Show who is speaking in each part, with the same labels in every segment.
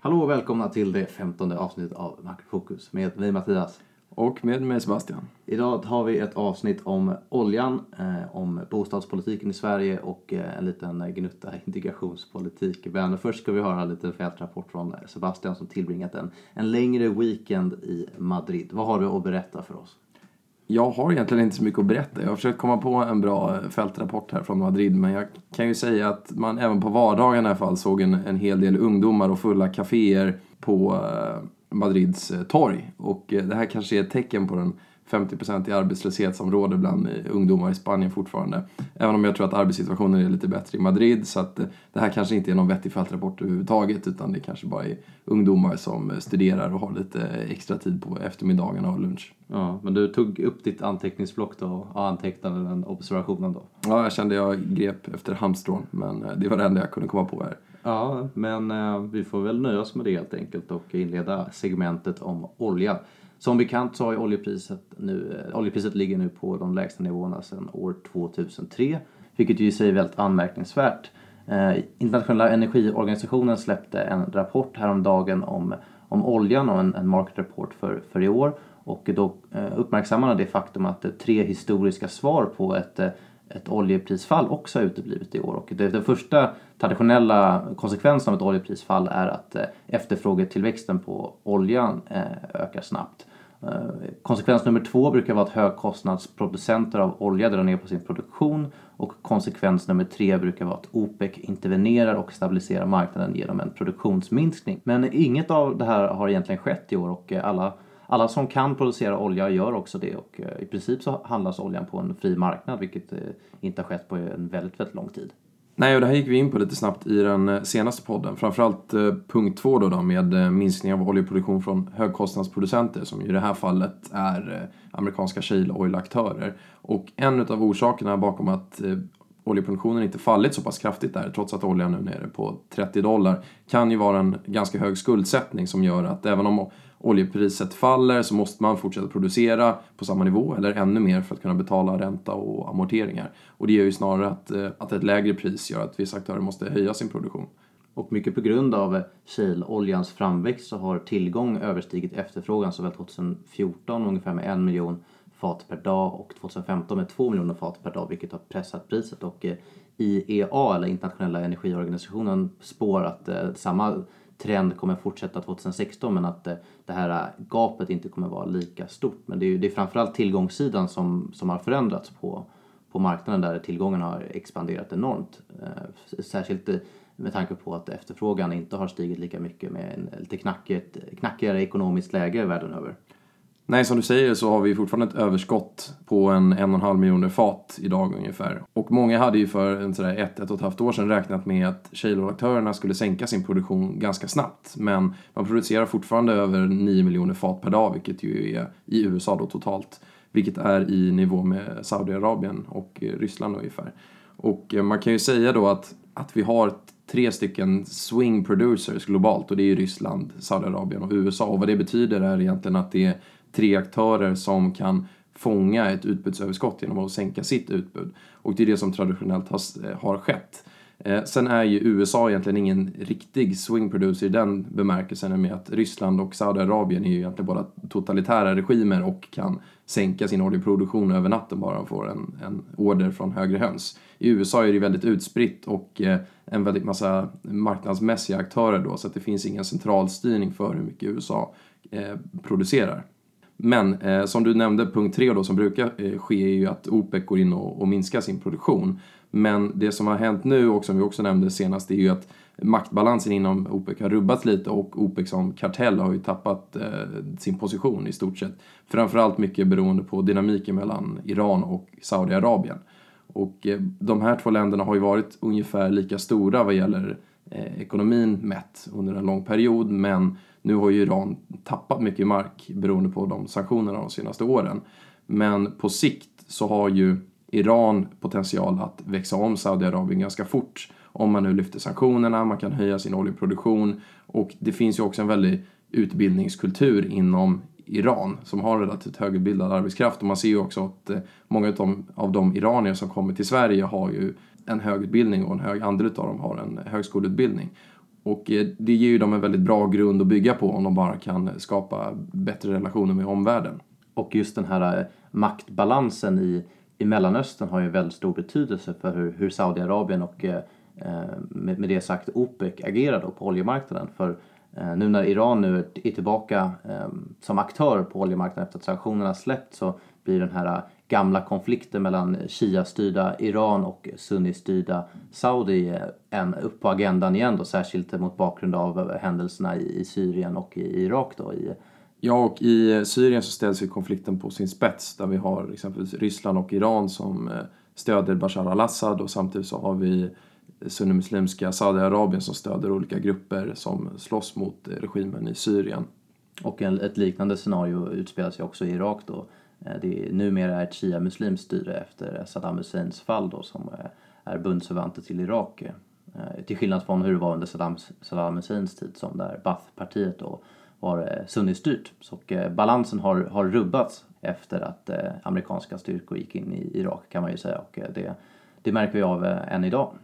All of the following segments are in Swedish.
Speaker 1: Hallå och välkomna till det femtonde avsnittet av Makrofokus med mig Mattias.
Speaker 2: Och med mig Sebastian.
Speaker 1: Idag har vi ett avsnitt om oljan, eh, om bostadspolitiken i Sverige och eh, en liten gnutta integrationspolitik. Men först ska vi höra en liten fältrapport från Sebastian som tillbringat en, en längre weekend i Madrid. Vad har du att berätta för oss?
Speaker 2: Jag har egentligen inte så mycket att berätta. Jag har försökt komma på en bra eh, fältrapport här från Madrid men jag kan ju säga att man även på vardagen i alla fall såg en, en hel del ungdomar och fulla kaféer på eh, Madrids eh, torg. Och det här kanske är ett tecken på den 50% i arbetslöshet som råder bland ungdomar i Spanien fortfarande. Även om jag tror att arbetssituationen är lite bättre i Madrid så att det här kanske inte är någon vettig fältrapport överhuvudtaget utan det kanske bara är ungdomar som studerar och har lite extra tid på eftermiddagarna och lunch.
Speaker 1: Ja, men du tog upp ditt anteckningsblock då och antecknade den observationen då?
Speaker 2: Ja, jag kände jag grep efter halmstrån men det var det enda jag kunde komma på här.
Speaker 1: Ja, men eh, vi får väl nöja oss med det helt enkelt och inleda segmentet om olja. Som bekant så har oljepriset nu, eh, oljepriset ligger nu på de lägsta nivåerna sedan år 2003, vilket ju i sig är väldigt anmärkningsvärt. Eh, Internationella energiorganisationen släppte en rapport häromdagen om, om oljan och en, en market report för, för i år och då eh, uppmärksammade det faktum att tre historiska svar på ett eh, ett oljeprisfall också har uteblivit i år. Och det, den första traditionella konsekvensen av ett oljeprisfall är att eh, efterfrågetillväxten på oljan eh, ökar snabbt. Eh, konsekvens nummer två brukar vara att högkostnadsproducenter av olja drar ner på sin produktion och konsekvens nummer tre brukar vara att OPEC intervenerar och stabiliserar marknaden genom en produktionsminskning. Men inget av det här har egentligen skett i år och alla alla som kan producera olja gör också det och eh, i princip så handlas oljan på en fri marknad vilket eh, inte har skett på en väldigt, väldigt lång tid.
Speaker 2: Nej, och det här gick vi in på lite snabbt i den eh, senaste podden. Framförallt punkt två då, då med minskning av oljeproduktion från högkostnadsproducenter som i det här fallet är amerikanska shale oil-aktörer. Och en av orsakerna bakom att oljeproduktionen inte fallit så pass kraftigt där, trots att oljan nu är nere på 30 dollar, kan ju vara en ganska hög skuldsättning som gör att även om oljepriset faller så måste man fortsätta producera på samma nivå eller ännu mer för att kunna betala ränta och amorteringar. Och det gör ju snarare att, eh, att ett lägre pris gör att vissa aktörer måste höja sin produktion.
Speaker 1: Och mycket på grund av shale-oljans framväxt så har tillgång överstigit efterfrågan såväl 2014 ungefär med en miljon fat per dag och 2015 med två miljoner fat per dag vilket har pressat priset och eh, IEA eller internationella energiorganisationen spår att eh, samma trend kommer fortsätta 2016 men att det här äh, gapet inte kommer vara lika stort. Men det är, det är framförallt tillgångssidan som, som har förändrats på, på marknaden där tillgången har expanderat enormt. Äh, särskilt äh, med tanke på att efterfrågan inte har stigit lika mycket med en lite knackigt, knackigare ekonomiskt läge världen över.
Speaker 2: Nej, som du säger så har vi fortfarande ett överskott på en en och en halv miljoner fat idag ungefär. Och många hade ju för en sådär ett, ett och ett halvt år sedan räknat med att shale skulle sänka sin produktion ganska snabbt. Men man producerar fortfarande över 9 miljoner fat per dag, vilket ju är i USA då totalt. Vilket är i nivå med Saudiarabien och Ryssland ungefär. Och eh, man kan ju säga då att, att vi har tre stycken swing producers globalt och det är Ryssland, Saudiarabien och USA. Och vad det betyder är egentligen att det är tre aktörer som kan fånga ett utbudsöverskott genom att sänka sitt utbud. Och det är det som traditionellt har, eh, har skett. Eh, sen är ju USA egentligen ingen riktig swing producer i den bemärkelsen med att Ryssland och Saudiarabien är ju egentligen bara totalitära regimer och kan sänka sin oljeproduktion över natten bara de får en, en order från högre höns. I USA är det väldigt utspritt och eh, en väldigt massa marknadsmässiga aktörer då så att det finns ingen centralstyrning för hur mycket USA eh, producerar. Men eh, som du nämnde, punkt tre då som brukar eh, ske är ju att OPEC går in och, och minskar sin produktion. Men det som har hänt nu och som vi också nämnde senast är ju att maktbalansen inom OPEC har rubbats lite och OPEC som kartell har ju tappat eh, sin position i stort sett. Framförallt mycket beroende på dynamiken mellan Iran och Saudiarabien. Och eh, de här två länderna har ju varit ungefär lika stora vad gäller eh, ekonomin mätt under en lång period men nu har ju Iran tappat mycket mark beroende på de sanktionerna de senaste åren. Men på sikt så har ju Iran potential att växa om Saudiarabien ganska fort om man nu lyfter sanktionerna, man kan höja sin oljeproduktion och det finns ju också en väldig utbildningskultur inom Iran som har relativt högutbildad arbetskraft och man ser ju också att eh, många av de iranier som kommer till Sverige har ju en hög utbildning och en hög andel av dem har en högskoleutbildning. Och eh, det ger ju dem en väldigt bra grund att bygga på om de bara kan skapa bättre relationer med omvärlden.
Speaker 1: Och just den här eh, maktbalansen i, i Mellanöstern har ju väldigt stor betydelse för hur, hur Saudiarabien och eh, eh, med, med det sagt OPEC agerar då på oljemarknaden. För eh, nu när Iran nu är tillbaka eh, som aktör på oljemarknaden efter att sanktionerna släppt så blir den här gamla konflikten mellan Shia-styrda Iran och Sunni-styrda Saudi en upp på agendan igen då, särskilt mot bakgrund av händelserna i Syrien och i Irak då. I...
Speaker 2: Ja, och i Syrien så ställs ju konflikten på sin spets där vi har exempelvis Ryssland och Iran som eh, stöder Bashar al-Assad och samtidigt så har vi sunnimuslimska Saudiarabien som stöder olika grupper som slåss mot regimen i Syrien.
Speaker 1: Och ett liknande scenario utspelar sig också i Irak då Eh, det är numera ett shia-muslimskt styre efter Saddam Husseins fall då, som eh, är bundsförvanter till Irak. Eh, till skillnad från hur det var under Saddam, Saddam Husseins tid som där Baath-partiet då var sunnistyrt. Så balansen har, har rubbats efter att amerikanska styrkor gick in i Irak kan man ju säga och det, det märker vi av än idag.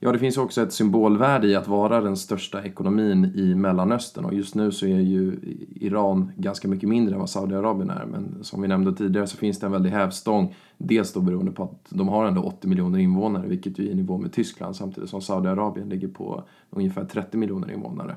Speaker 2: Ja, det finns också ett symbolvärde i att vara den största ekonomin i Mellanöstern. Och just nu så är ju Iran ganska mycket mindre än vad Saudiarabien är. Men som vi nämnde tidigare så finns det en väldig hävstång. Dels då beroende på att de har ändå 80 miljoner invånare vilket ju är i nivå med Tyskland. Samtidigt som Saudiarabien ligger på ungefär 30 miljoner invånare.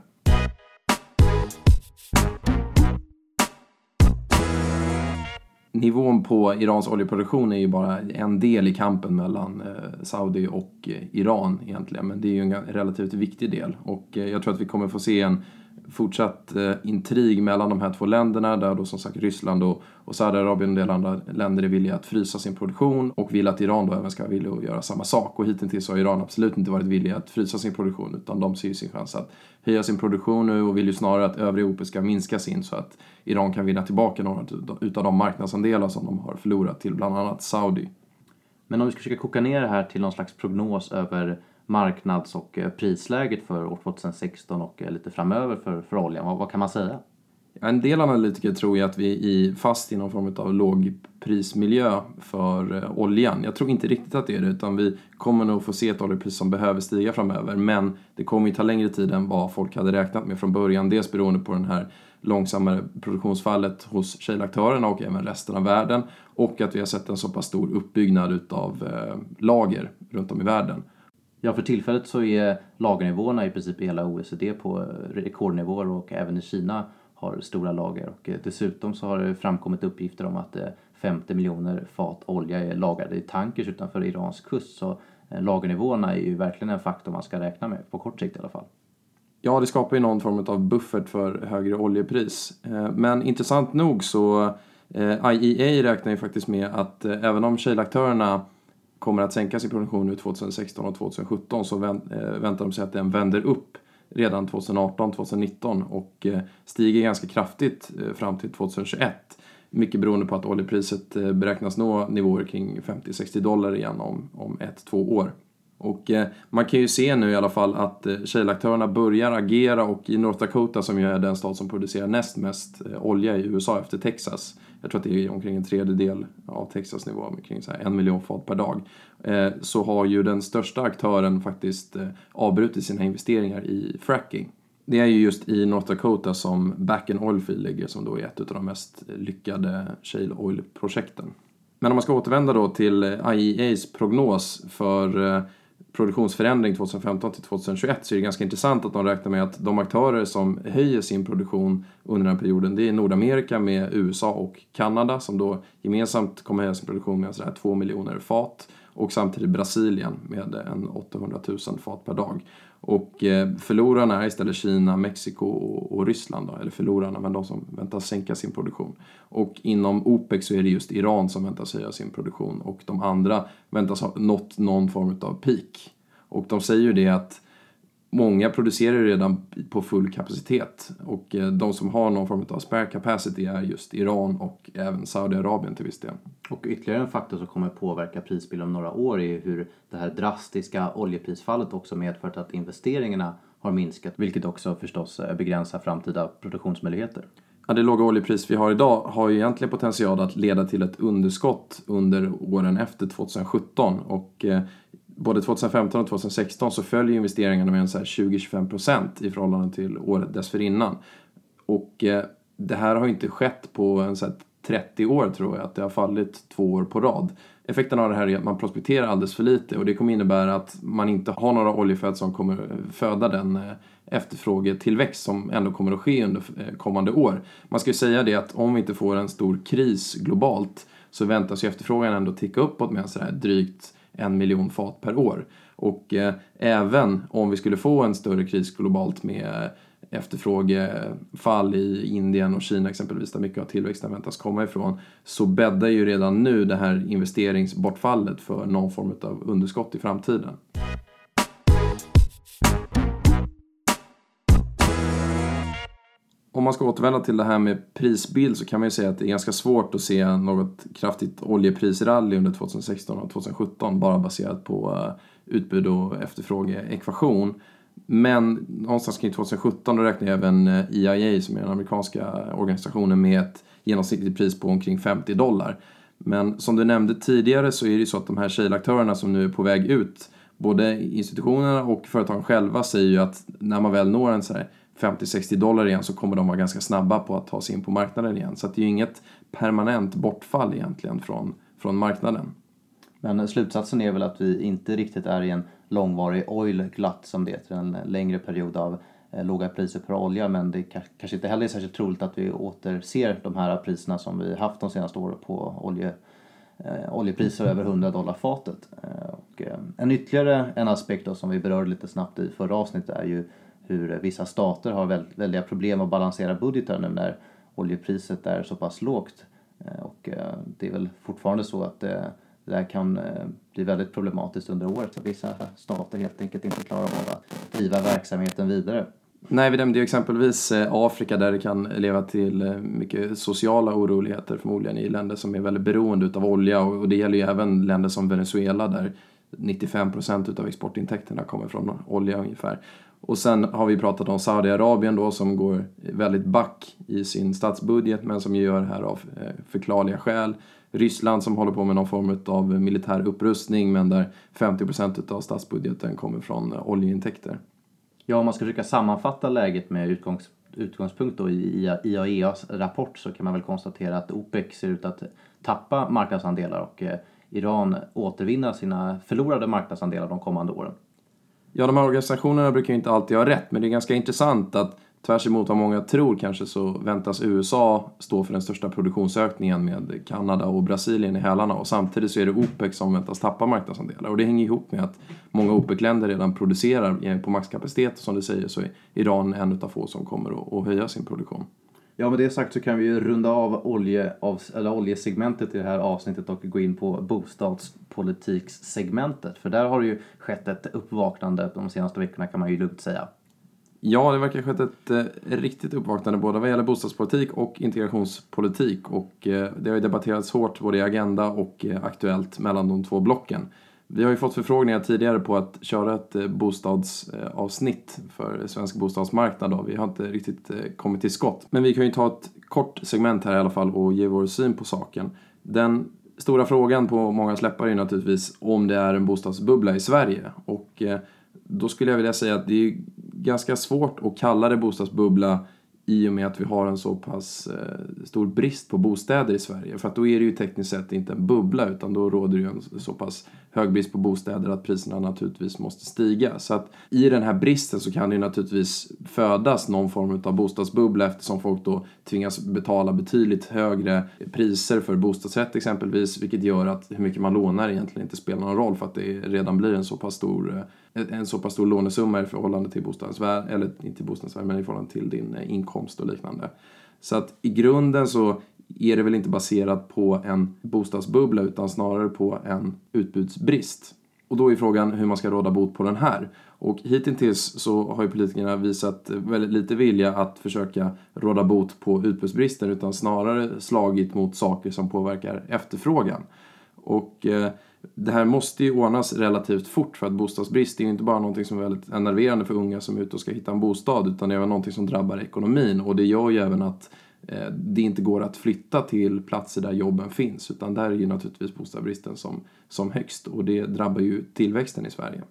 Speaker 2: Nivån på Irans oljeproduktion är ju bara en del i kampen mellan eh, Saudi och eh, Iran egentligen. Men det är ju en relativt viktig del. Och eh, jag tror att vi kommer få se en fortsatt eh, intrig mellan de här två länderna där då som sagt Ryssland och, och Saudiarabien och en del andra länder är villiga att frysa sin produktion och vill att Iran då även ska vara villig att göra samma sak. Och hittills har Iran absolut inte varit villiga att frysa sin produktion utan de ser ju sin chans att höja sin produktion nu och vill ju snarare att övriga OPEC ska minska sin så att Iran kan vinna tillbaka några utav de marknadsandelar som de har förlorat till bland annat Saudi.
Speaker 1: Men om vi ska försöka koka ner det här till någon slags prognos över marknads och eh, prisläget för år 2016 och eh, lite framöver för, för oljan? Vad, vad kan man säga?
Speaker 2: En del analytiker tror ju att vi är fast i någon form av lågprismiljö för eh, oljan. Jag tror inte riktigt att det är det utan vi kommer nog få se ett oljepris som behöver stiga framöver men det kommer ju ta längre tid än vad folk hade räknat med från början. Dels beroende på den här långsammare produktionsfallet hos shale och även resten av världen och att vi har sett en så pass stor uppbyggnad utav lager runt om i världen.
Speaker 1: Ja, för tillfället så är lagernivåerna i princip i hela OECD på rekordnivåer och även i Kina har stora lager. Och eh, dessutom så har det framkommit uppgifter om att eh, 50 miljoner fat olja är lagrade i tankers utanför Irans kust. Så eh, lagernivåerna är ju verkligen en faktor man ska räkna med, på kort sikt i alla fall.
Speaker 2: Ja, det skapar ju någon form av buffert för högre oljepris. Men intressant nog så IEA räknar ju faktiskt med att även om shale kommer att sänka sin produktion nu 2016 och 2017 så eh, väntar de sig att den vänder upp redan 2018-2019 och eh, stiger ganska kraftigt eh, fram till 2021. Mycket beroende på att oljepriset beräknas nå nivåer kring 50-60 dollar igen om, om ett, två år. Och eh, man kan ju se nu i alla fall att eh, börjar agera och i North Dakota som ju är den stad som producerar näst mest eh, olja i USA efter Texas. Jag tror att det är omkring en tredjedel av Texas nivå, omkring så här en miljon fat per dag. Eh, så har ju den största aktören faktiskt eh, avbrutit sina investeringar i fracking. Det är ju just i North Dakota som Back and Oilfield ligger som då är ett av de mest lyckade shale oil-projekten. Men om man ska återvända då till eh, IEAs prognos för eh, produktionsförändring 2015 till 2021 så är det ganska intressant att de räknar med att de aktörer som höjer sin produktion under den här perioden det är Nordamerika med USA och Kanada som då gemensamt kommer höja sin produktion med sådär 2 miljoner fat och samtidigt Brasilien med en 800 000 fat per dag. Och eh, förlorarna är istället Kina, Mexiko och, Ryssland, då, eller förlorarna, men de som väntas sänka sin produktion. Och inom OPEC så är det just Iran som väntas höja sin produktion och de andra väntas ha nått någon form av peak. Och de säger ju det att Många producerar redan på full kapacitet och eh, de som har någon form av spare capacity är just Iran och även Saudiarabien till viss del.
Speaker 1: Och ytterligare en faktor som kommer påverka prisbilden om några år är hur det här drastiska oljeprisfallet också medfört att investeringarna har minskat vilket också förstås eh, begränsar framtida produktionsmöjligheter.
Speaker 2: Ja, det låga oljepris vi har idag har ju egentligen potential att leda till ett underskott under åren efter 2017 och eh, både 2015 och 2016 så följer investeringarna med en 20-25% i förhållande till året dessförinnan. Och eh, det här har inte skett på en så 30 år tror jag, att det har fallit två år på rad. Effekten av det här är att man prospekterar alldeles för lite och det kommer innebära att man inte har några oljefält som kommer eh, föda den eh, efterfrågetillväxt som ändå kommer att ske under eh, kommande år. Man ska ju säga det att om vi inte får en stor kris globalt så väntas ju efterfrågan ändå ticka uppåt med sådär drygt en miljon fat per år. Och eh, även om vi skulle få en större kris globalt med eh, efterfrågefall i Indien och Kina exempelvis, där mycket av tillväxten väntas komma ifrån, så bäddar ju redan nu det här investeringsbortfallet för någon form av underskott i framtiden. Om man ska återvända till det här med prisbild så kan man ju säga att det är ganska svårt att se något kraftigt oljeprisrally under 2016 och 2017 bara baserat på eh, utbud och efterfrågeekvation. Men någonstans kring 2017 då räknar även eh, EIA som är den amerikanska organisationen med ett genomsnittligt pris på omkring 50 dollar. Men som du nämnde tidigare så är det ju så att de här shale som nu är på väg ut både institutionerna och företagen själva säger ju att när man väl når en så här 50-60 dollar igen så kommer de vara ganska snabba på att ta sig in på marknaden igen. Så det är ju inget permanent bortfall egentligen från, från marknaden.
Speaker 1: Men slutsatsen är väl att vi inte riktigt är i en långvarig oil glatt som det heter, en längre period av eh, låga priser på olja men det kanske inte heller är särskilt troligt att vi återser de här priserna som vi haft de senaste åren på olje, eh, oljepriser över 100 dollar fatet. Eh, och, eh, en ytterligare en aspekt då, som vi berörde lite snabbt i förra avsnittet är ju hur vissa stater har väldiga problem att balansera budgetar nu när oljepriset är så pass lågt. Eh, och eh, det är väl fortfarande så att eh, det, där kan bli väldigt problematiskt under året. Så vissa stater helt enkelt inte klarar av att driva verksamheten vidare.
Speaker 2: Nej, vi nämnde ju exempelvis Afrika där det kan leva till mycket sociala oroligheter förmodligen i länder som är väldigt beroende av olja och det gäller ju även länder som Venezuela där 95 procent av exportintäkterna kommer från olja ungefär. Och sen har vi pratat om Saudiarabien då som går väldigt back i sin statsbudget men som gör det här av eh, förklarliga skäl. Ryssland som håller på med någon form av militär upprustning men där 50% av statsbudgeten kommer från eh, oljeintäkter.
Speaker 1: Ja, om man ska försöka sammanfatta läget med utgångs, utgångspunkt då i IAEAs rapport så kan man väl konstatera att OPEC ser ut att tappa marknadsandelar och eh, Iran återvinna sina förlorade marknadsandelar de kommande åren.
Speaker 2: Ja, de här organisationerna brukar ju inte alltid ha rätt, men det är ganska intressant att tvärs emot vad många tror kanske så väntas USA stå för den största produktionsökningen med Kanada och Brasilien i hälarna och samtidigt så är det OPEC som väntas tappa marknadsandelar och det hänger ihop med att många OPEC-länder redan producerar eh, på maxkapacitet och som du säger så är Iran en av få som kommer att höja sin produktion.
Speaker 1: Ja, med det sagt så kan vi ju runda av olje, av, eller oljesegmentet i det här avsnittet och gå in på bostadspolitikssegmentet. För där har det ju skett ett uppvaknande de senaste veckorna kan man ju lugnt säga.
Speaker 2: Ja, det verkar ha skett ett eh, riktigt uppvaknande både vad gäller bostadspolitik och integrationspolitik. Och eh, det har ju debatterats hårt både i Agenda och eh, Aktuellt mellan de två blocken. Vi har ju fått förfrågningar tidigare på att köra ett eh, bostadsavsnitt för svensk bostadsmarknad. Då. Vi har inte riktigt eh, kommit till skott. Men vi kan ju ta ett kort segment här i alla fall och ge vår syn på saken. Den stora frågan på många läppar är naturligtvis om det är en bostadsbubbla i Sverige. Och eh, då skulle jag vilja säga att det är ganska svårt att kalla det bostadsbubbla i och med att vi har en så pass stor brist på bostäder i Sverige. För att då är det ju tekniskt sett inte en bubbla utan då råder det ju en så pass hög brist på bostäder att priserna naturligtvis måste stiga. Så att i den här bristen så kan det ju naturligtvis födas någon form av bostadsbubbla eftersom folk då tvingas betala betydligt högre priser för bostadsrätt exempelvis vilket gör att hur mycket man lånar egentligen inte spelar någon roll för att det redan blir en så pass stor eh, en så pass stor lånesumma i förhållande till bostadens värde, eller inte bostadens värde, men i förhållande till din eh, inkomst och liknande. Så att i grunden så är det väl inte baserat på en bostadsbubbla utan snarare på en utbudsbrist. Och då är frågan hur man ska råda bot på den här. Och hittills så har ju politikerna visat väldigt lite vilja att försöka råda bot på utbudsbristen utan snarare slagit mot saker som påverkar efterfrågan. Och eh, det här måste ju ordnas relativt fort för att bostadsbrist är ju inte bara någonting som är väldigt enerverande för unga som är ute och ska hitta en bostad utan det är även någonting som drabbar ekonomin och det gör ju även att Eh, det inte går att flytta till platser där jobben finns. Utan där är ju naturligtvis bostadsbristen som, som högst och det drabbar ju tillväxten i Sverige.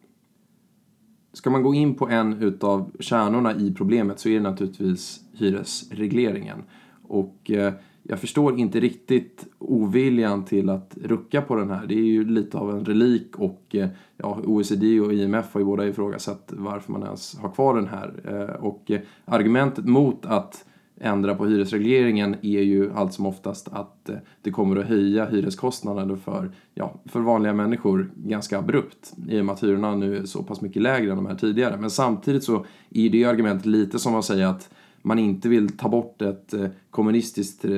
Speaker 2: Ska man gå in på en utav kärnorna i problemet så är det naturligtvis hyresregleringen. Och eh, jag förstår inte riktigt oviljan till att rucka på den här. Det är ju lite av en relik och eh, ja, OECD och IMF har ju båda ifrågasatt varför man ens har kvar den här. Och argumentet mot att ändra på hyresregleringen är ju allt som oftast att eh, det kommer att höja hyreskostnaderna för, ja, för vanliga människor ganska abrupt i och med att hyrorna nu är så pass mycket lägre än de här tidigare. Men samtidigt så är det argumentet lite som att säga att man inte vill ta bort ett eh, kommunistiskt eh,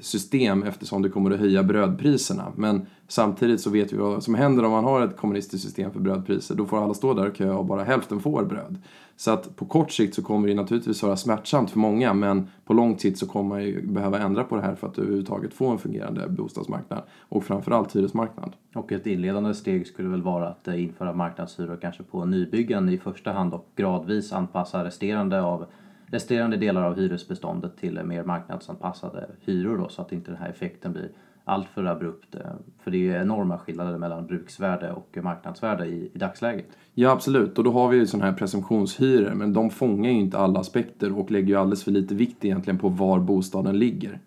Speaker 2: system eftersom det kommer att höja brödpriserna. Men samtidigt så vet vi vad som händer om man har ett kommunistiskt system för brödpriser. Då får alla stå där och köa och bara hälften får bröd. Så att på kort sikt så kommer det naturligtvis vara smärtsamt för många men på lång sikt så kommer man ju behöva ändra på det här för att överhuvudtaget få en fungerande bostadsmarknad och framförallt hyresmarknad.
Speaker 1: Och ett inledande steg skulle väl vara att eh, införa marknadshyror kanske på nybyggen i första hand och gradvis anpassa resterande av resterande delar av hyresbeståndet till mer marknadsanpassade hyror då, så att inte den här effekten blir alltför abrupt. Eh, för det är ju enorma skillnader mellan bruksvärde och marknadsvärde i, i dagsläget.
Speaker 2: Ja absolut och då har vi ju sådana här presumtionshyror men de fångar ju inte alla aspekter och lägger ju alldeles för lite vikt egentligen på var bostaden ligger.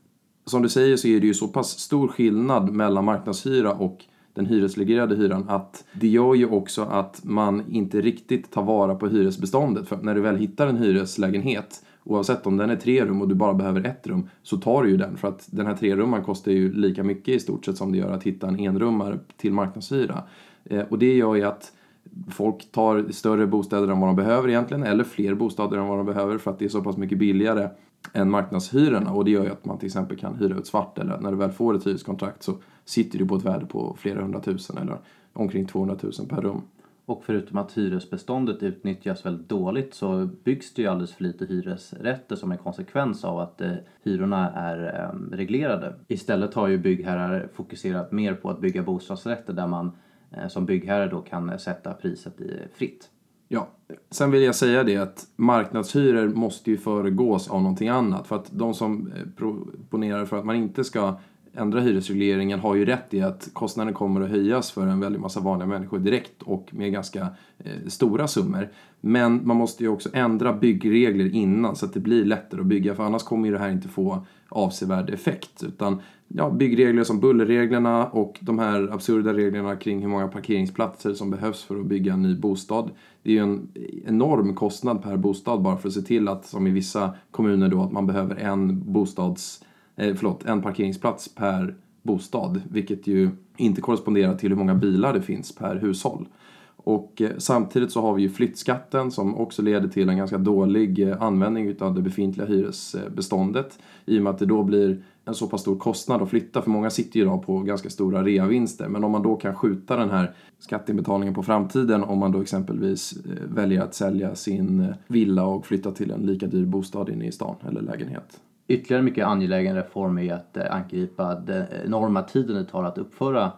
Speaker 2: Som du säger så är det ju så pass stor skillnad mellan marknadshyra och den hyresreglerade hyran att det gör ju också att man inte riktigt tar vara på hyresbeståndet. För när du väl hittar en hyreslägenhet Oavsett om den är tre rum och du bara behöver ett rum så tar du ju den för att den här trerumman kostar ju lika mycket i stort sett som det gör att hitta en enrummare till marknadshyra. Eh, och det gör ju att folk tar större bostäder än vad de behöver egentligen eller fler bostäder än vad de behöver för att det är så pass mycket billigare än marknadshyrorna och det gör ju att man till exempel kan hyra ut svart eller när du väl får ett hyreskontrakt så sitter du på ett värde på flera hundratusen eller omkring 200 000 per rum.
Speaker 1: Och förutom att hyresbeståndet utnyttjas väldigt dåligt så byggs det ju alldeles för lite hyresrätter som en konsekvens av att eh, hyrorna är eh, reglerade. Istället har ju byggherrar fokuserat mer på att bygga bostadsrätter där man eh, som byggherre då kan sätta priset fritt.
Speaker 2: Ja, sen vill jag säga det att marknadshyror måste ju föregås av någonting annat. För att de som eh, proponerar för att man inte ska ändra hyresregleringen har ju rätt i att kostnaden kommer att höjas för en väldig massa vanliga människor direkt och med ganska eh, stora summor. Men man måste ju också ändra byggregler innan så att det blir lättare att bygga för annars kommer ju det här inte få avsevärd effekt. Utan ja, byggregler som bullerreglerna och de här absurda reglerna kring hur många parkeringsplatser som behövs för att bygga en ny bostad. Det är ju en enorm kostnad per bostad bara för att se till att, som i vissa kommuner då, att man behöver en bostads eh, förlåt, en parkeringsplats per bostad, vilket ju inte korresponderar till hur många bilar det finns per hushåll. Och eh, samtidigt så har vi ju flyttskatten som också leder till en ganska dålig eh, användning av det befintliga hyresbeståndet i och med att det då blir en så pass stor kostnad att flytta för många sitter ju idag på ganska stora reavinster men om man då kan skjuta den här skatteinbetalningen på framtiden om man då exempelvis eh, väljer att sälja sin eh, villa och flytta till en lika dyr bostad inne i stan eller lägenhet.
Speaker 1: Ytterligare mycket angelägen reform är att eh, angripa den enorma tiden det tar att uppföra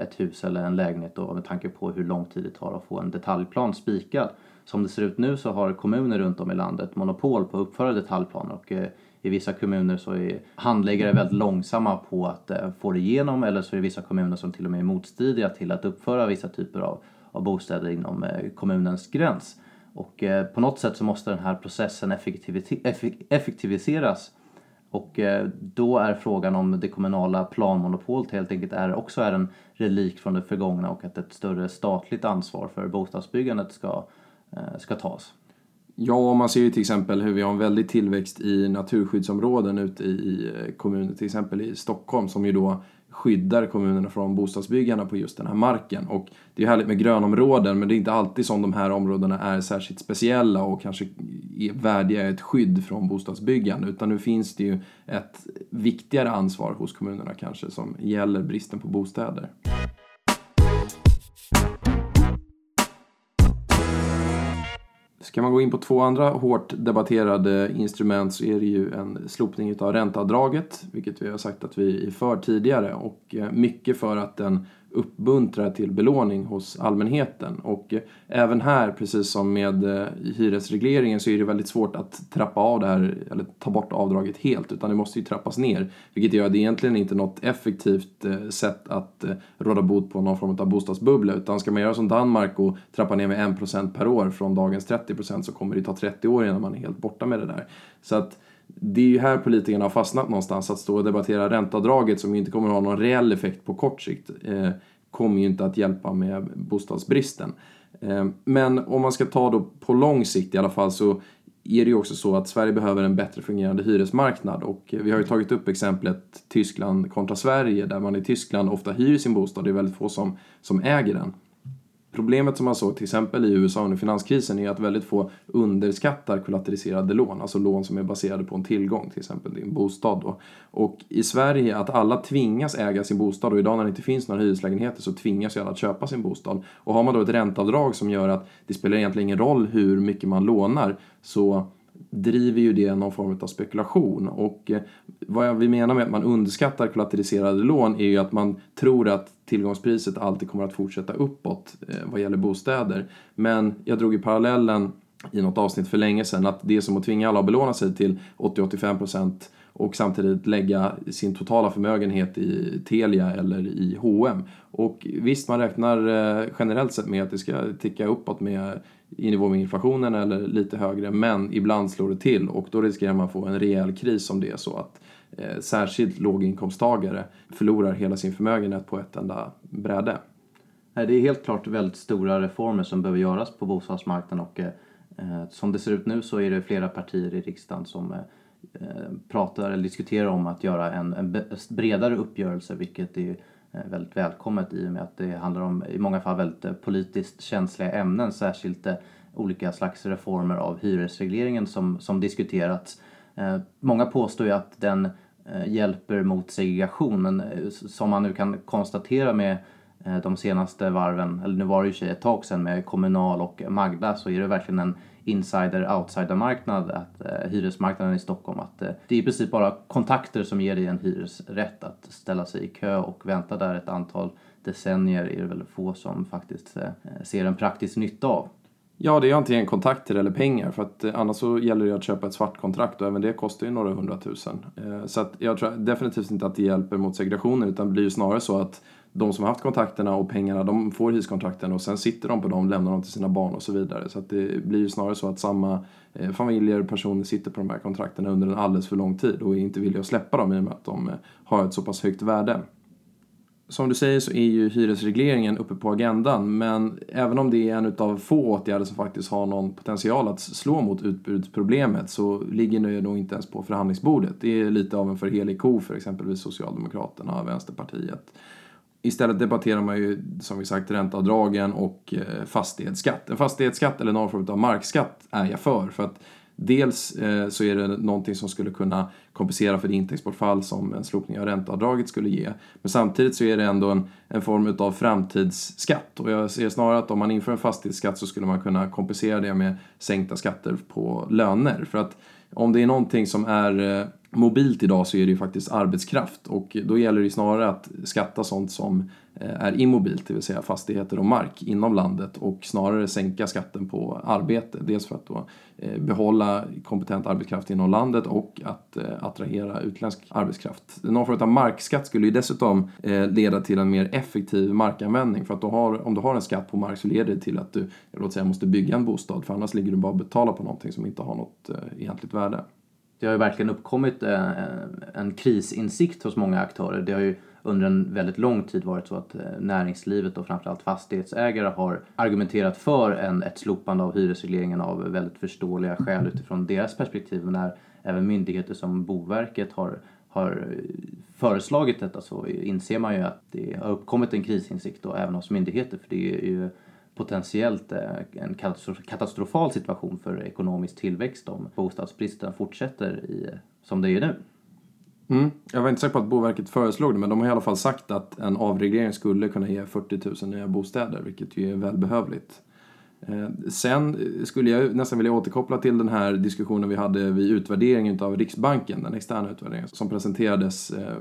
Speaker 1: ett hus eller en lägenhet då, med tanke på hur lång tid det tar att få en detaljplan spikad. Som det ser ut nu så har kommuner runt om i landet monopol på att uppföra detaljplaner och i vissa kommuner så är handläggare väldigt långsamma på att eh, få det igenom eller så är det vissa kommuner som till och med är motstridiga till att uppföra vissa typer av, av bostäder inom eh, kommunens gräns. Och eh, på något sätt så måste den här processen effektiviseras. Och då är frågan om det kommunala planmonopolet helt enkelt är, också är en relik från det förgångna och att ett större statligt ansvar för bostadsbyggandet ska, ska tas.
Speaker 2: Ja, man ser ju till exempel hur vi har en väldig tillväxt i naturskyddsområden ute i eh, kommuner, till exempel i Stockholm som ju då skyddar kommunerna från bostadsbyggarna på just den här marken. Och det är härligt med grönområden men det är inte alltid som de här områdena är särskilt speciella och kanske är värdiga ett skydd från bostadsbyggande utan nu finns det ju ett viktigare ansvar hos kommunerna kanske som gäller bristen på bostäder. Ska man gå in på två andra hårt debatterade instrument så är det ju en slopning av ränteavdraget, vilket vi har sagt att vi är för tidigare. Och eh, mycket för att den uppmuntrar till belåning hos allmänheten. Och eh, även här, precis som med eh, hyresregleringen, så är det väldigt svårt att trappa av det här, eller ta bort avdraget helt, utan det måste ju trappas ner. Vilket gör att det egentligen inte är något effektivt eh, sätt att råda bot på någon form av bostadsbubbla, utan ska man göra som Danmark och trappa ner med 1% per år från dagens 30% så kommer det ta 30 år innan man är helt borta med det där. Så att det är ju här politikerna har fastnat någonstans. Att stå och debattera ränteavdraget som inte kommer att ha någon reell effekt på kort sikt eh, kommer ju inte att hjälpa med bostadsbristen. Eh, men om man ska ta då på lång sikt i alla fall så är det ju också så att Sverige behöver en bättre fungerande hyresmarknad och vi har ju tagit upp exemplet Tyskland kontra Sverige där man i Tyskland ofta hyr sin bostad, det är väldigt få som, som äger den. Problemet som man såg till exempel i USA under finanskrisen är att väldigt få underskattar kollateriserade lån, alltså lån som är baserade på en tillgång, till exempel din bostad. Då. Och i Sverige, att alla tvingas äga sin bostad och idag när det inte finns några hyreslägenheter så tvingas ju alla att köpa sin bostad. Och har man då ett ränteavdrag som gör att det spelar egentligen ingen roll hur mycket man lånar så driver ju det någon form av spekulation. Och eh, vad vi menar med att man underskattar kollateriserade lån är ju att man tror att tillgångspriset alltid kommer att fortsätta uppåt eh, vad gäller bostäder. Men jag drog ju parallellen i något avsnitt för länge sedan att det är som att tvinga alla att belåna sig till 80-85% och samtidigt lägga sin totala förmögenhet i Telia eller i H&M. Och visst, man räknar eh, generellt sett med att det ska ticka uppåt med i nivå med inflationen eller lite högre, men ibland slår det till och då riskerar man få en rejäl kris om det är så att eh, särskilt låginkomsttagare förlorar hela sin förmögenhet på ett enda bräde.
Speaker 1: Det är helt klart väldigt stora reformer som behöver göras på bostadsmarknaden och eh, som det ser ut nu så är det flera partier i riksdagen som eh, pratar eller diskuterar om att göra en, en bredare uppgörelse vilket är Eh, väldigt välkommet i och med att det handlar om i många fall väldigt eh, politiskt känsliga ämnen, särskilt eh, olika slags reformer av hyresregleringen som, som diskuterats. Många påstår ju att den hjälper mot segregation men som man nu kan konstatera med de senaste varven, eller nu var det ju ett tag sedan med Kommunal och Magda, så är det verkligen en insider-outsider-marknad, att eh, hyresmarknaden i Stockholm, att eh, det är i princip bara kontakter som ger dig en hyresrätt att ställa sig i kö och vänta där ett antal decennier är det väl få som faktiskt eh, ser en praktisk nytta av.
Speaker 2: Ja, det är antingen kontakter eller pengar för att eh, annars så gäller det att köpa ett svart kontrakt och även det kostar ju några hundratusen. Eh, så att jag tror definitivt inte att det hjälper mot segregationen utan det blir ju snarare så att de som har haft kontakterna och pengarna de får hyskontrakten och sen sitter de på dem, lämnar dem till sina barn och så vidare. Så att det blir ju snarare så att samma eh, familjer familjer, personer sitter på de här kontrakterna under en alldeles för lång tid och är inte villiga att släppa dem i och med att de eh, har ett så pass högt värde som du säger så är ju hyresregleringen uppe på agendan men även om det är en av få åtgärder som faktiskt har någon potential att slå mot utbudsproblemet så ligger det nog inte ens på förhandlingsbordet. Det är lite av en för helig ko för exempelvis Socialdemokraterna och Vänsterpartiet. Istället debatterar man ju som vi sagt ränteavdragen och eh, fastighetsskatt. En fastighetsskatt eller någon form av markskatt är jag för för att Dels eh, så är det någonting som skulle kunna kompensera för det intäktsbortfall som en slopning av ränteavdraget skulle ge. Men samtidigt så är det ändå en, en form av framtidsskatt och jag ser snarare att om man inför en fastighetsskatt så skulle man kunna kompensera det med sänkta skatter på löner. För att om det är någonting som är eh, mobilt idag så är det ju faktiskt arbetskraft och då gäller det snarare att skatta sånt som eh, är immobilt, det vill säga fastigheter och mark inom landet och snarare sänka skatten på arbete. Dels för att då eh, behålla kompetent arbetskraft inom landet och att eh, attrahera utländsk arbetskraft. Någon form av markskatt skulle ju dessutom leda till en mer effektiv markanvändning för att då har, om du har en skatt på mark så leder det till att du låt säga, måste bygga en bostad för annars ligger du bara och betalar på någonting som inte har något egentligt värde
Speaker 1: det har ju verkligen uppkommit eh, eh, en krisinsikt hos många aktörer. Det har ju under en väldigt lång tid varit så att eh, näringslivet och framförallt fastighetsägare har argumenterat för en, ett slopande av hyresregleringen av väldigt förståeliga skäl utifrån deras perspektiv. Men när även myndigheter som Boverket har, har föreslagit detta så inser man ju att det har uppkommit en krisinsikt och även hos myndigheter för det är ju potentiellt eh, en katastrofal situation för ekonomisk tillväxt om bostadsbristen fortsätter i, som det är nu.
Speaker 2: Mm. Jag var inte säker på att Boverket föreslog det men de har i alla fall sagt att en avreglering skulle kunna ge 40 000 nya bostäder vilket ju är välbehövligt. Eh, sen skulle jag nästan vilja återkoppla till den här diskussionen vi hade vid utvärderingen av Riksbanken, den externa utvärderingen som presenterades eh,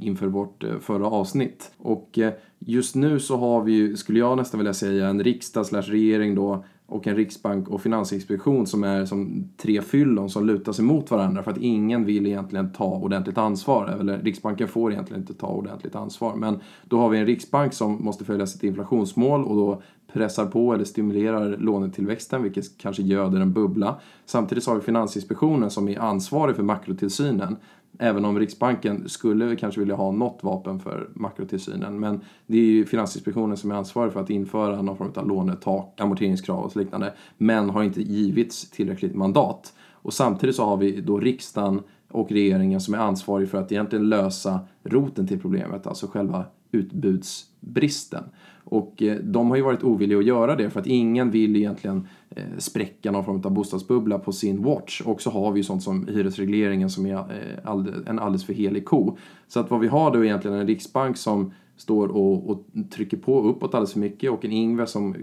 Speaker 2: inför vårt eh, förra avsnitt. Och just nu så har vi, skulle jag nästan vilja säga, en riksdag slash regering då och en riksbank och finansinspektion som är som tre fyllon som lutar sig mot varandra för att ingen vill egentligen ta ordentligt ansvar. Eller Riksbanken får egentligen inte ta ordentligt ansvar. Men då har vi en riksbank som måste följa sitt inflationsmål och då pressar på eller stimulerar lånetillväxten vilket kanske göder en bubbla. Samtidigt så har vi Finansinspektionen som är ansvarig för makrotillsynen. Även om Riksbanken skulle kanske vilja ha något vapen för makrotillsynen. Men det är ju Finansinspektionen som är ansvarig för att införa någon form av lånetak, amorteringskrav och så liknande. Men har inte givits tillräckligt mandat. Och samtidigt så har vi då riksdagen och regeringen som är ansvarig för att egentligen lösa roten till problemet, alltså själva utbudsbristen. Och eh, de har ju varit ovilliga att göra det för att ingen vill egentligen eh, spräcka någon form av bostadsbubbla på sin watch. Och så har vi ju sånt som hyresregleringen som är eh, en alldeles för helig ko. Så att vad vi har då är egentligen en riksbank som står och, och trycker på uppåt alldeles för mycket och en Ingve som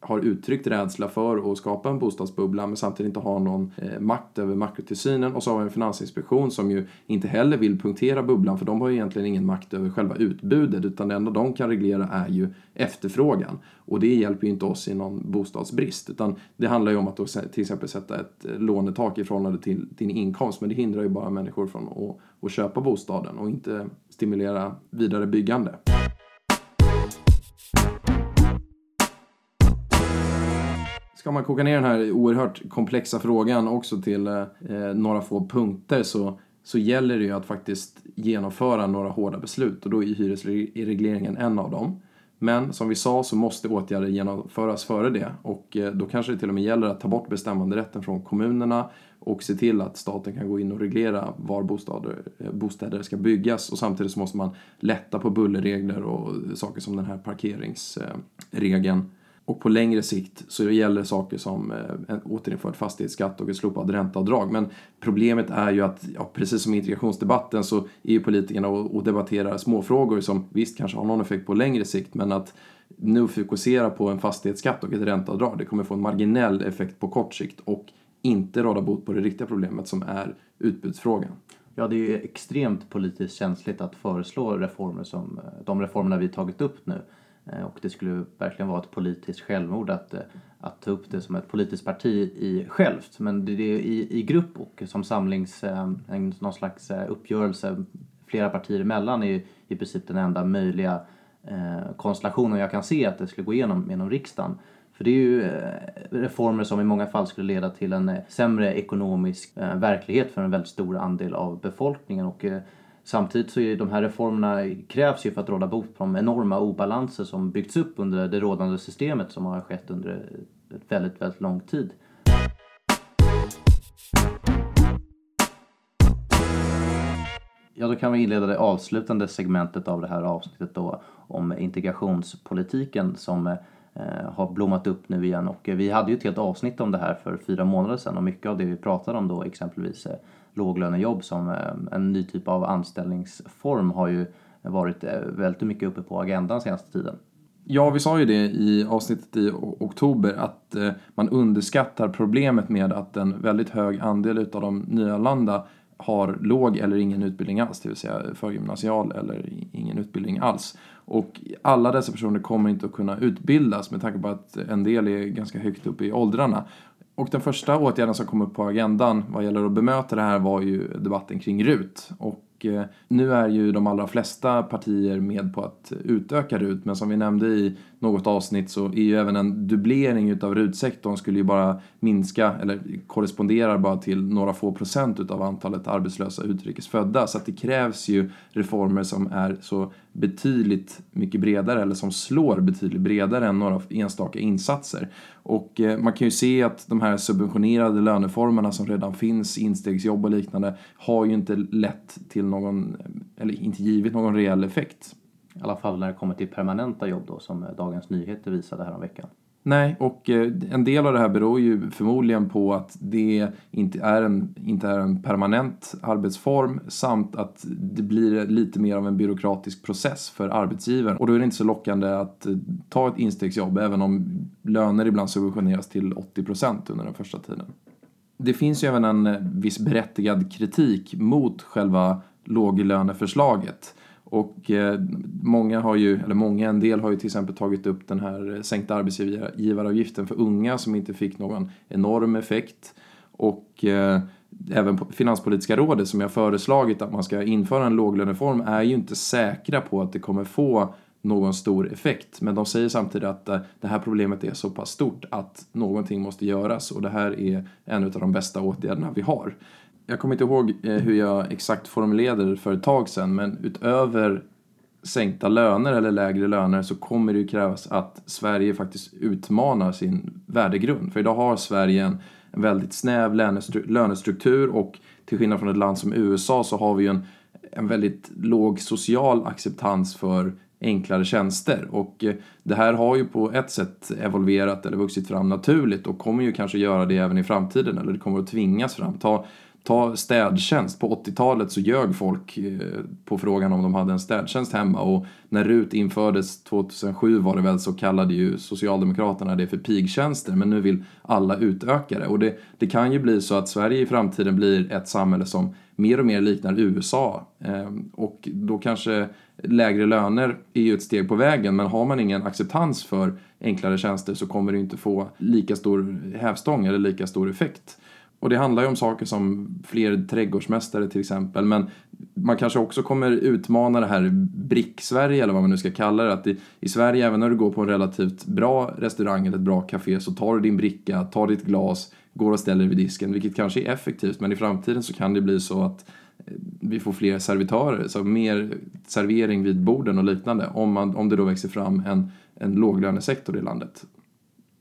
Speaker 2: har uttryckt rädsla för att skapa en bostadsbubbla men samtidigt inte har någon eh, makt över makrotillsynen. Och så har vi en finansinspektion som ju inte heller vill punktera bubblan för de har ju egentligen ingen makt över själva utbudet utan det enda de kan reglera är ju efterfrågan. Och det hjälper ju inte oss i någon bostadsbrist utan det handlar ju om att då till exempel sätta ett eh, lånetak i förhållande till din inkomst men det hindrar ju bara människor från att, att köpa bostaden och inte stimulera vidare byggande. Ska man koka ner den här oerhört komplexa frågan också till eh, några få punkter så, så gäller det ju att faktiskt genomföra några hårda beslut och då är hyresregleringen en av dem. Men som vi sa så måste åtgärder genomföras före det och eh, då kanske det till och med gäller att ta bort bestämmanderätten från kommunerna och se till att staten kan gå in och reglera var bostäder, eh, bostäder ska byggas. Och samtidigt så måste man lätta på bullerregler och saker som den här parkeringsregeln. Och på längre sikt så gäller saker som eh, en återinförd fastighetsskatt och ett slopad ränteavdrag. Men problemet är ju att, ja, precis som i integrationsdebatten så är ju politikerna och, och debatterar småfrågor som visst kanske har någon effekt på längre sikt. Men att nu fokusera på en fastighetsskatt och ett ränteavdrag det kommer få en marginell effekt på kort sikt. Och inte råda bot på det riktiga problemet som är utbudsfrågan.
Speaker 1: Ja, det är ju extremt politiskt känsligt att föreslå reformer som eh, de reformerna vi tagit upp nu. Eh, och det skulle verkligen vara ett politiskt självmord att, eh, att ta upp det som ett politiskt parti i självt. Men det är i, i grupp och som samlings, någon slags uppgörelse flera partier emellan är i princip den enda möjliga eh, konstellationen jag kan se att det skulle gå igenom genom riksdagen. För det är ju eh, reformer som i många fall skulle leda till en eh, sämre ekonomisk eh, verklighet för en väldigt stor andel av befolkningen. Och Samtidigt så är de här reformerna krävs ju för att råda bot på de enorma obalanser som byggts upp under det rådande systemet som har skett under väldigt, väldigt lång tid. Ja, då kan vi inleda det avslutande segmentet av det här avsnittet då om integrationspolitiken som Eh, har blommat upp nu igen och eh, vi hade ju ett helt avsnitt om det här för fyra månader sedan och mycket av det vi pratade om då exempelvis eh, låglönejobb som en ny typ av anställningsform har ju varit väldigt mycket uppe på agendan senaste tiden.
Speaker 2: Ja, vi sa ju det i avsnittet i oktober att man underskattar problemet med att en väldigt hög andel av de nyanlända har låg eller ingen utbildning alls, det vill säga förgymnasial eller ingen utbildning alls. Och alla dessa personer kommer inte att kunna utbildas med tanke på att en del är ganska högt upp i åldrarna. Och den första åtgärden som kom upp på agendan vad gäller att bemöta det här var ju debatten kring RUT. Och eh, nu är ju de allra flesta partier med på att utöka RUT men som vi nämnde i något avsnitt så är ju även en dubblering utav rutsektorn skulle ju bara minska eller korresponderar bara till några få procent utav antalet arbetslösa utrikesfödda så att det krävs ju reformer som är så betydligt mycket bredare eller som slår betydligt bredare än några enstaka insatser. Och eh, man kan ju se att de här subventionerade löneformerna som redan finns, instegsjobb och liknande, har ju inte lett till någon, eller inte givit någon reell effekt.
Speaker 1: I alla fall när det kommer till permanenta jobb då, som eh, Dagens Nyheter visade häromveckan.
Speaker 2: Nej, och eh, en del av det här beror ju förmodligen på att det inte är en, inte är en permanent arbetsform samt att det blir lite mer av en byråkratisk process för arbetsgivaren. Och då är det inte så lockande att eh, ta ett instegsjobb även om löner ibland subventioneras till 80 procent under den första tiden. Det finns ju även en viss berättigad kritik mot själva låglöneförslaget. Och eh, många har ju, eller många, en del har ju till exempel tagit upp den här eh, sänkta arbetsgivaravgiften för unga som inte fick någon enorm effekt. Och eh, även Finanspolitiska rådet som jag föreslagit att man ska införa en låglöneform är ju inte säkra på att det kommer få någon stor effekt. Men de säger samtidigt att eh, det här problemet är så pass stort att någonting måste göras och det här är en av de bästa åtgärderna vi har. Jag kommer inte ihåg eh, hur jag exakt formulerade det för ett tag sedan men utöver sänkta löner eller lägre löner så kommer det ju krävas att Sverige faktiskt utmanar sin värdegrund. För idag har Sverige en, en väldigt snäv lönestruktur och till skillnad från ett land som USA så har vi ju en, en väldigt låg social acceptans för enklare tjänster. Och eh, det här har ju på ett sätt evolverat eller vuxit fram naturligt och kommer ju kanske göra det även i framtiden eller det kommer att tvingas fram. Ta, ta städtjänst. På 80-talet så ljög folk eh, på frågan om de hade en städtjänst hemma. Och när RUT infördes 2007 var det väl så kallade ju Socialdemokraterna det för pigtjänster. Men nu vill alla utöka det. Och det, det kan ju bli så att Sverige i framtiden blir ett samhälle som mer och mer liknar USA. Ehm, och då kanske lägre löner är ju ett steg på vägen. Men har man ingen acceptans för enklare tjänster så kommer det inte få lika stor hävstång eller lika stor effekt. Och det handlar ju om saker som fler trädgårdsmästare till exempel men man kanske också kommer utmana det här brick-Sverige eller vad man nu ska kalla det. Att i, i, Sverige, även när du går på en relativt bra restaurang eller ett bra café så tar du din bricka, tar ditt glas, går och ställer dig vid disken vilket kanske är effektivt men i framtiden så kan det bli så att eh, vi får fler servitörer, så mer servering vid borden och liknande om, man, om det då växer fram en, en låglönesektor i landet.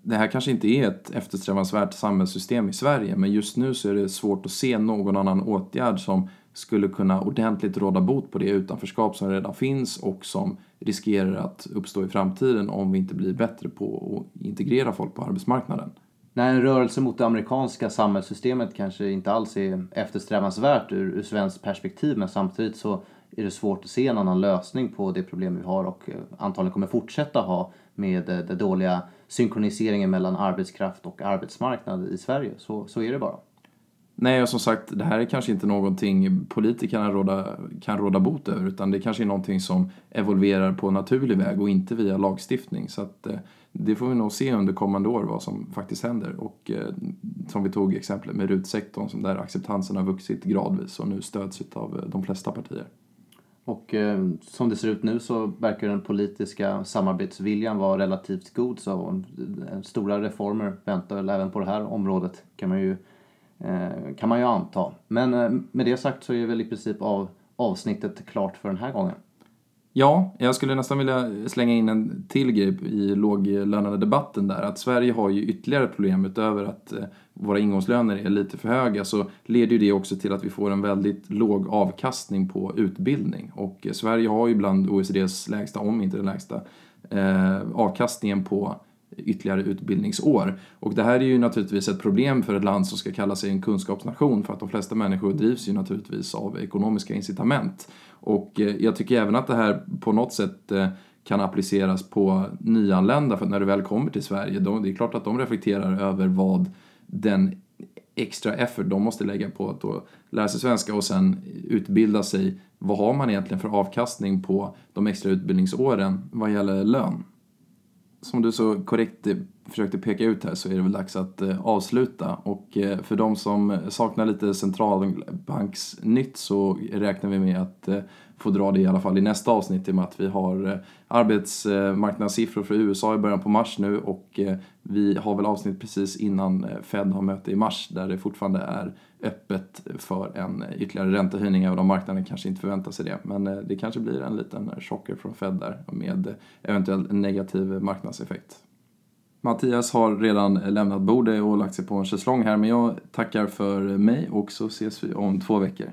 Speaker 2: Det här kanske inte är ett eftersträvansvärt samhällssystem i Sverige men just nu så är det svårt att se någon annan åtgärd som skulle kunna ordentligt råda bot på det utanförskap som redan finns och som riskerar att uppstå i framtiden om vi inte blir bättre på att integrera folk på arbetsmarknaden.
Speaker 1: Nej, en rörelse mot det amerikanska samhällssystemet kanske inte alls är eftersträvansvärt ur, ur svenskt perspektiv men samtidigt så är det svårt att se en annan lösning på det problem vi har och eh, antagligen kommer fortsätta ha med eh, det dåliga synkroniseringen mellan arbetskraft och arbetsmarknad i Sverige. Så, så är det bara.
Speaker 2: Nej, och som sagt, det här är kanske inte någonting politikerna råda, kan råda bot över utan det kanske är någonting som evolverar på naturlig väg och inte via lagstiftning. Så att, eh, det får vi nog se under kommande år vad som faktiskt händer. Och eh, som vi tog exemplet med RUT-sektorn där acceptansen har vuxit gradvis och nu stöds av eh, de flesta partier.
Speaker 1: Och eh, som det ser ut nu så verkar den politiska samarbetsviljan vara relativt god så eh, stora reformer väntar väl även på det här området kan man ju, eh, kan man ju anta. Men eh, med det sagt så är väl i princip av avsnittet klart för den här gången.
Speaker 2: Ja, jag skulle nästan vilja slänga in en till grej i låglönade debatten där. Att Sverige har ju ytterligare problem utöver att eh, våra ingångslöner är lite för höga så leder ju det också till att vi får en väldigt låg avkastning på utbildning. Och eh, Sverige har ju bland OECDs lägsta, om inte den lägsta, eh, avkastningen på ytterligare utbildningsår. Och det här är ju naturligtvis ett problem för ett land som ska kalla sig en kunskapsnation för att de flesta människor drivs ju naturligtvis av ekonomiska incitament. Och eh, jag tycker även att det här på något sätt eh, kan appliceras på nyanlända för när du väl kommer till Sverige, då, det är klart att de reflekterar över vad den extra effort de måste lägga på att då lära sig svenska och sen utbilda sig. Vad har man egentligen för avkastning på de extra utbildningsåren vad gäller lön? Som du så korrekt eh, försökte peka ut här så är det väl dags att eh, avsluta. Och eh, för de som saknar lite centralbanksnytt så räknar vi med att eh, få dra det i alla fall i nästa avsnitt i och med att vi har eh, arbetsmarknadssiffror för USA i början på mars nu och eh, vi har väl avsnitt precis innan Fed har möte i mars där det fortfarande är öppet för en ytterligare räntehöjning även om marknaden kanske inte förväntar sig det. Men eh, det kanske blir en liten chocker från Fed där med eventuell negativ marknadseffekt. Mattias har redan lämnat bordet och lagt sig på en schäslong här men jag tackar för mig och så ses vi om två veckor.